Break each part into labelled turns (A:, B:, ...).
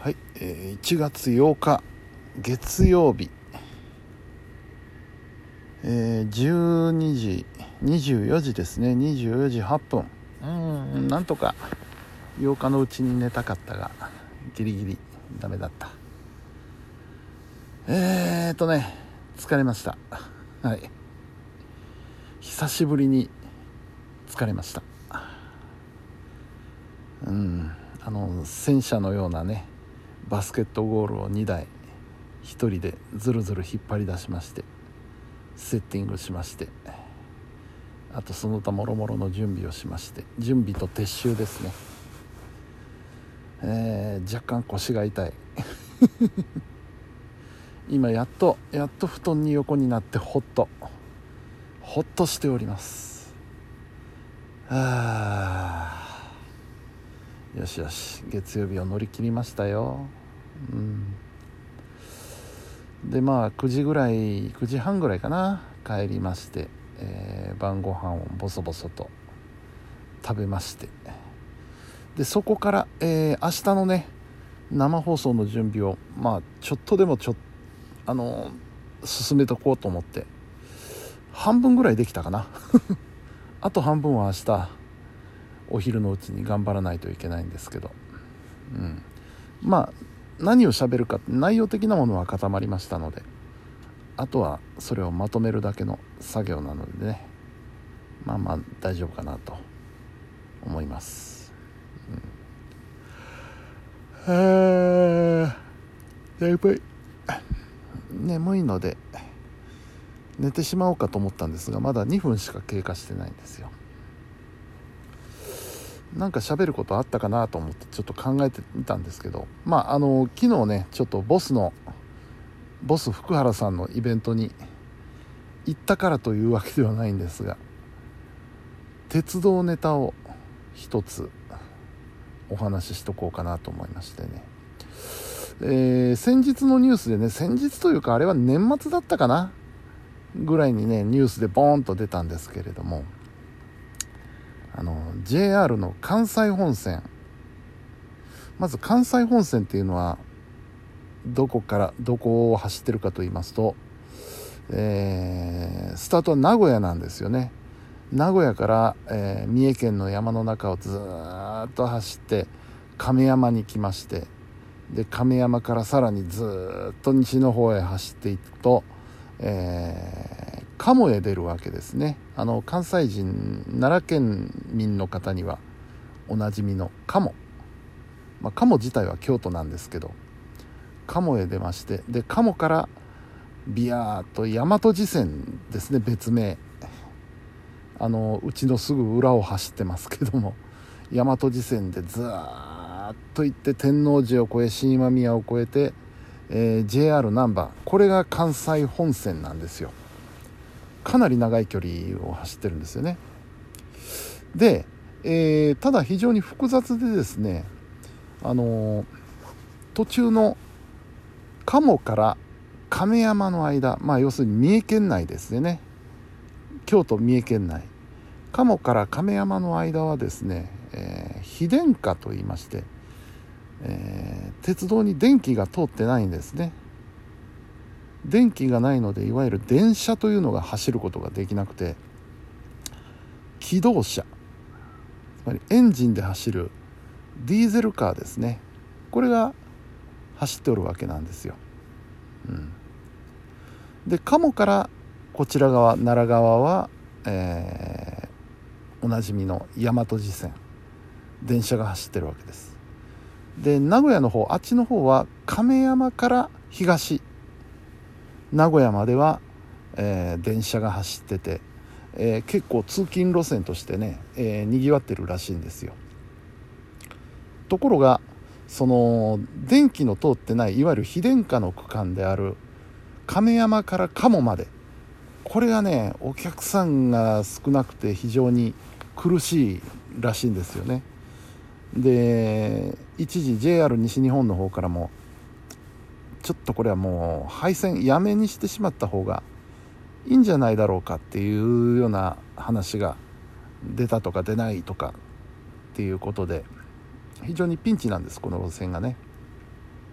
A: はい、えー1月8日月曜日、えー12時24時ですね。24時8分。うんなんとか8日のうちに寝たかったがギリギリダメだった。えーとね疲れました。はい。久しぶりに疲れました。うんあの戦車のようなねバスケットゴールを2台1人でずるずる引っ張り出しましてセッティングしましてあとその他もろもろの準備をしまして準備と撤収ですね。えー若干腰が痛い。今やっとやっと布団に横になってほっとほっとしております。あー。よしよし月曜日を乗り切りましたよ。うん。でまあ9時ぐらい9時半ぐらいかな帰りまして、えー晩ご飯をボソボソと食べまして。でそこから、えー明日のね生放送の準備をまあちょっとでもちょあの進めとこうと思って半分ぐらいできたかな。あと半分は明日お昼のうちに頑張らないといけないんですけど、うん、まあ何を喋るか内容的なものは固まりましたので。あとはそれをまとめるだけの作業なのでね。まあまあ大丈夫かなと思います、うん、あー眠い。眠いので寝てしまおうかと思ったんですがまだ2分しか経過してないんですよ。なんか喋ることあったかなと思ってちょっと考えてみたんですけど。まああの昨日ねちょっとボスのボス福原さんのイベントに行ったからというわけではないんですが。鉄道ネタを一つお話ししとこうかなと思いましてね。えー先日のニュースでね先日というかあれは年末だったかな？ぐらいにねニュースでボーンと出たんですけれども。あの JR の関西本線。まず関西本線っていうのはどこからどこを走ってるかと言いますと、えースタートは名古屋なんですよね。名古屋から、えー三重県の山の中をずっと走って亀山に来ましてで亀山からさらにずっと西の方へ走っていくと、えー鴨へ出るわけですね。あの関西人奈良県民の方にはおなじみの鴨、まあ、鴨自体は京都なんですけど鴨へ出ましてで鴨からビヤーと大和路線ですね別名。あのうちのすぐ裏を走ってますけども大和路線でずーっと行って天王寺を越え新今宮を越えて、えー JR 難波これが関西本線なんですよ。かなり長い距離を走ってるんですよね。で、えーただ非常に複雑でですねあのー途中の鴨から亀山の間まあ要するに三重県内ですね。京都三重県内。鴨から亀山の間はですね、えー非電化と言いまして、えー鉄道に電気が通ってないんですね。電気がないのでいわゆる電車というのが走ることができなくて機動車。つまりエンジンで走るディーゼルカーですね。これが走っておるわけなんですよ、うん、で鴨からこちら側奈良側は、えーおなじみの大和路線。電車が走ってるわけです。で名古屋の方あっちの方は亀山から東名古屋までは、えー電車が走ってて、えー結構通勤路線としてね、えー、にぎわってるらしいんですよ。ところがその電気の通ってないいわゆる非電化の区間である亀山から鴨までこれがねお客さんが少なくて非常に苦しいらしいんですよね。で一時 JR 西日本の方からもちょっとこれはもう廃線やめにしてしまった方がいいんじゃないだろうかっていうような話が出たとか出ないとかっていうことで非常にピンチなんですこの路線がね。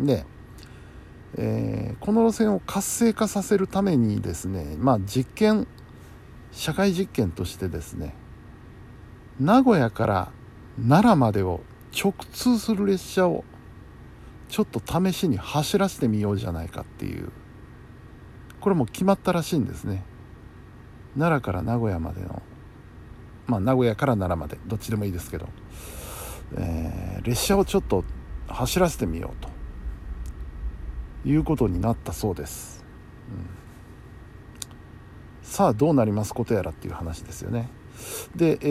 A: で、えー、この路線を活性化させるためにですねまあ実験社会実験としてですね名古屋から奈良までを直通する列車をちょっと試しに走らせてみようじゃないかっていう。これも決まったらしいんですね。奈良から名古屋までのまあ名古屋から奈良までどっちでもいいですけど、えー、列車をちょっと走らせてみようと。いうことになったそうです、うん、さあどうなりますことやらっていう話ですよね。で、え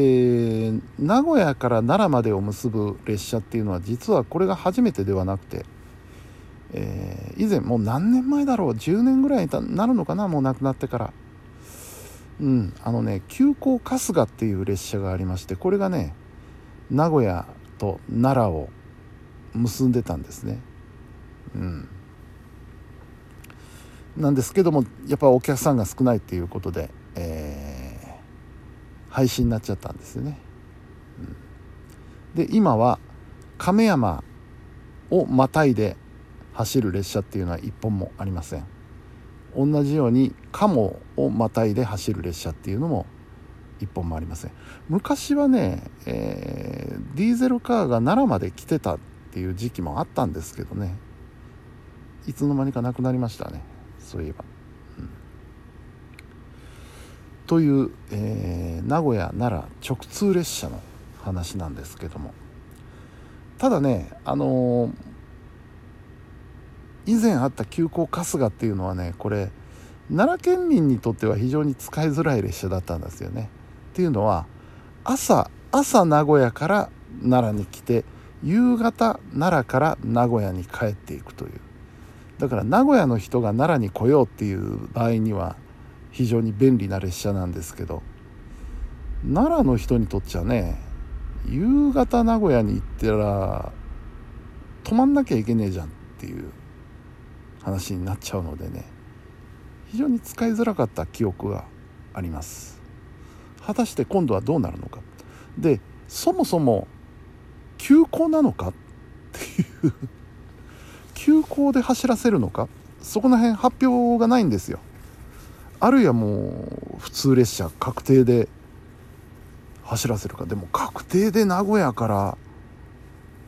A: ー、名古屋から奈良までを結ぶ列車っていうのは実はこれが初めてではなくて、えー、以前もう何年前だろう10年ぐらいになるのかなもう亡くなってから。うんあのね急行春日っていう列車がありましてこれがね名古屋と奈良を結んでたんですね。うん。なんですけどもやっぱお客さんが少ないっていうことで、えー、廃止になっちゃったんですよね、うん、で今は亀山をまたいで走る列車っていうのは一本もありません。同じように鴨をまたいで走る列車っていうのも一本もありません。昔はね、えー、ディーゼルカーが奈良まで来てたっていう時期もあったんですけどね。いつの間にかなくなりましたね。そういえば。という、えー、名古屋奈良直通列車の話なんですけどもただねあのー、以前あった急行春日っていうのはねこれ奈良県民にとっては非常に使いづらい列車だったんですよね。っていうのは朝朝名古屋から奈良に来て夕方奈良から名古屋に帰っていくというだから名古屋の人が奈良に来ようっていう場合には非常に便利な列車なんですけど奈良の人にとっちゃね夕方名古屋に行ったら泊まんなきゃいけねえじゃんっていう話になっちゃうのでね非常に使いづらかった記憶があります。果たして今度はどうなるのか。でそもそも休校なのかっていう急行で走らせるのかそこら辺発表がないんですよ。あるいはもう普通列車確定で走らせるかでも確定で名古屋から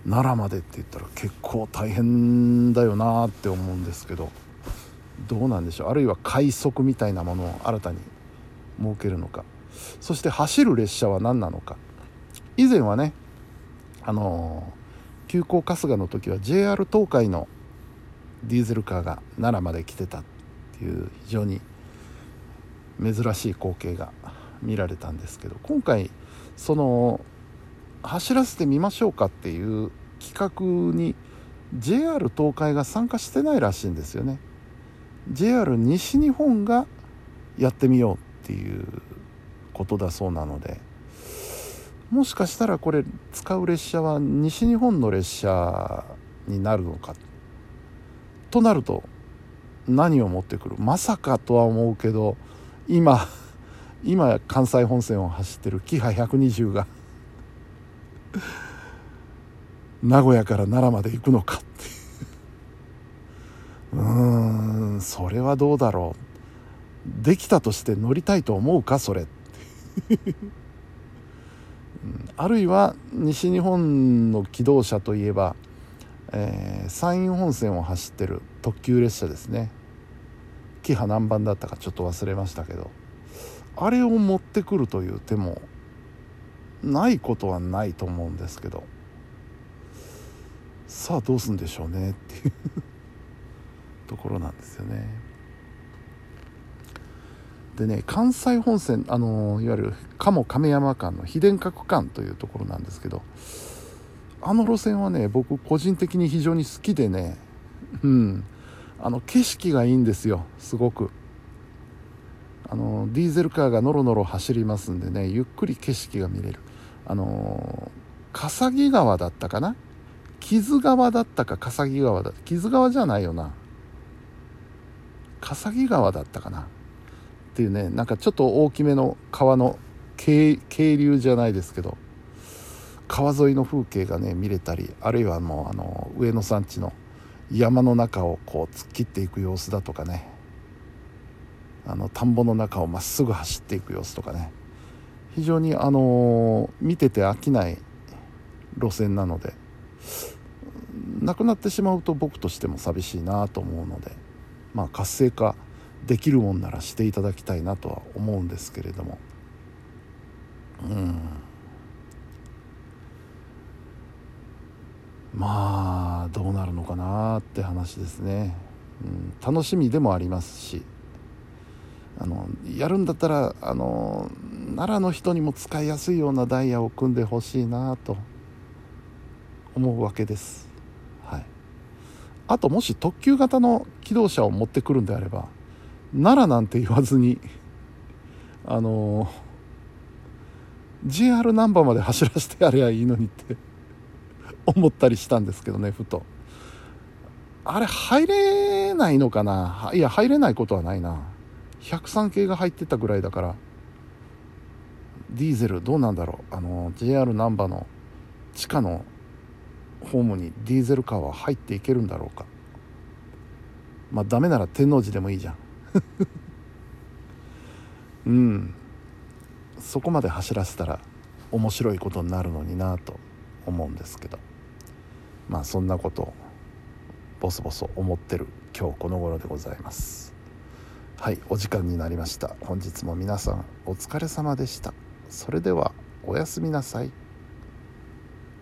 A: 奈良までって言ったら結構大変だよなって思うんですけどどうなんでしょう？あるいは快速みたいなものを新たに設けるのか。そして走る列車は何なのか。以前はねあの急行春日の時は JR 東海のディーゼルカーが奈良まで来てたっていう非常に珍しい光景が見られたんですけど今回その走らせてみましょうかっていう企画に JR 東海が参加してないらしいんですよね。JR 西日本がやってみようっていうことだそうなのでもしかしたらこれ使う列車は西日本の列車になるのかとなると何を持ってくる？まさかとは思うけど今今関西本線を走ってるキハ120が名古屋から奈良まで行くのかってう。ーんそれはどうだろう。できたとして乗りたいと思うかそれ。あるいは西日本の機動車といえばえー、山陰本線を走ってる特急列車ですね。キハ何番だったかちょっと忘れましたけどあれを持ってくるという手もないことはないと思うんですけどさあどうすんでしょうねっていう ところなんですよね。でね関西本線あのいわゆる鴨亀山間の非電化区間というところなんですけどあの路線はね僕個人的に非常に好きでねうん。あの景色がいいんですよすごく。あのディーゼルカーがノロノロ走りますんでねゆっくり景色が見れる。あの笠木川だったかな？木津川だったか笠木川だ木津川じゃないよな。笠木川だったかな？っていうねなんかちょっと大きめの川の渓流じゃないですけど川沿いの風景がね見れたりあるいはもうあの上野山地の山の中をこう突っ切っていく様子だとかね。あの田んぼの中をまっすぐ走っていく様子とかね。非常にあの見てて飽きない路線なのでなくなってしまうと僕としても寂しいなと思うのでまあ活性化できるもんならしていただきたいなとは思うんですけれども。うん。まあどうなるのかなって話ですね、うん、楽しみでもありますし。あのやるんだったらあの奈良の人にも使いやすいようなダイヤを組んでほしいなと。思うわけです、はい、あともし特急型の機動車を持ってくるんであれば奈良なんて言わずにあの JR ナンバーまで走らせてやればいいのにって。思ったりしたんですけどねふと。あれ入れないのかな？いや入れないことはないな。103系が入ってたぐらいだから。ディーゼルどうなんだろう？あの JR ナンバーの地下のホームにディーゼルカーは入っていけるんだろうか。まあダメなら天王寺でもいいじゃん。うん。そこまで走らせたら面白いことになるのになと思うんですけど。まあそんなことをボソボソ思ってる今日この頃でございます。はいお時間になりました。本日も皆さんお疲れ様でした。それではおやすみなさい。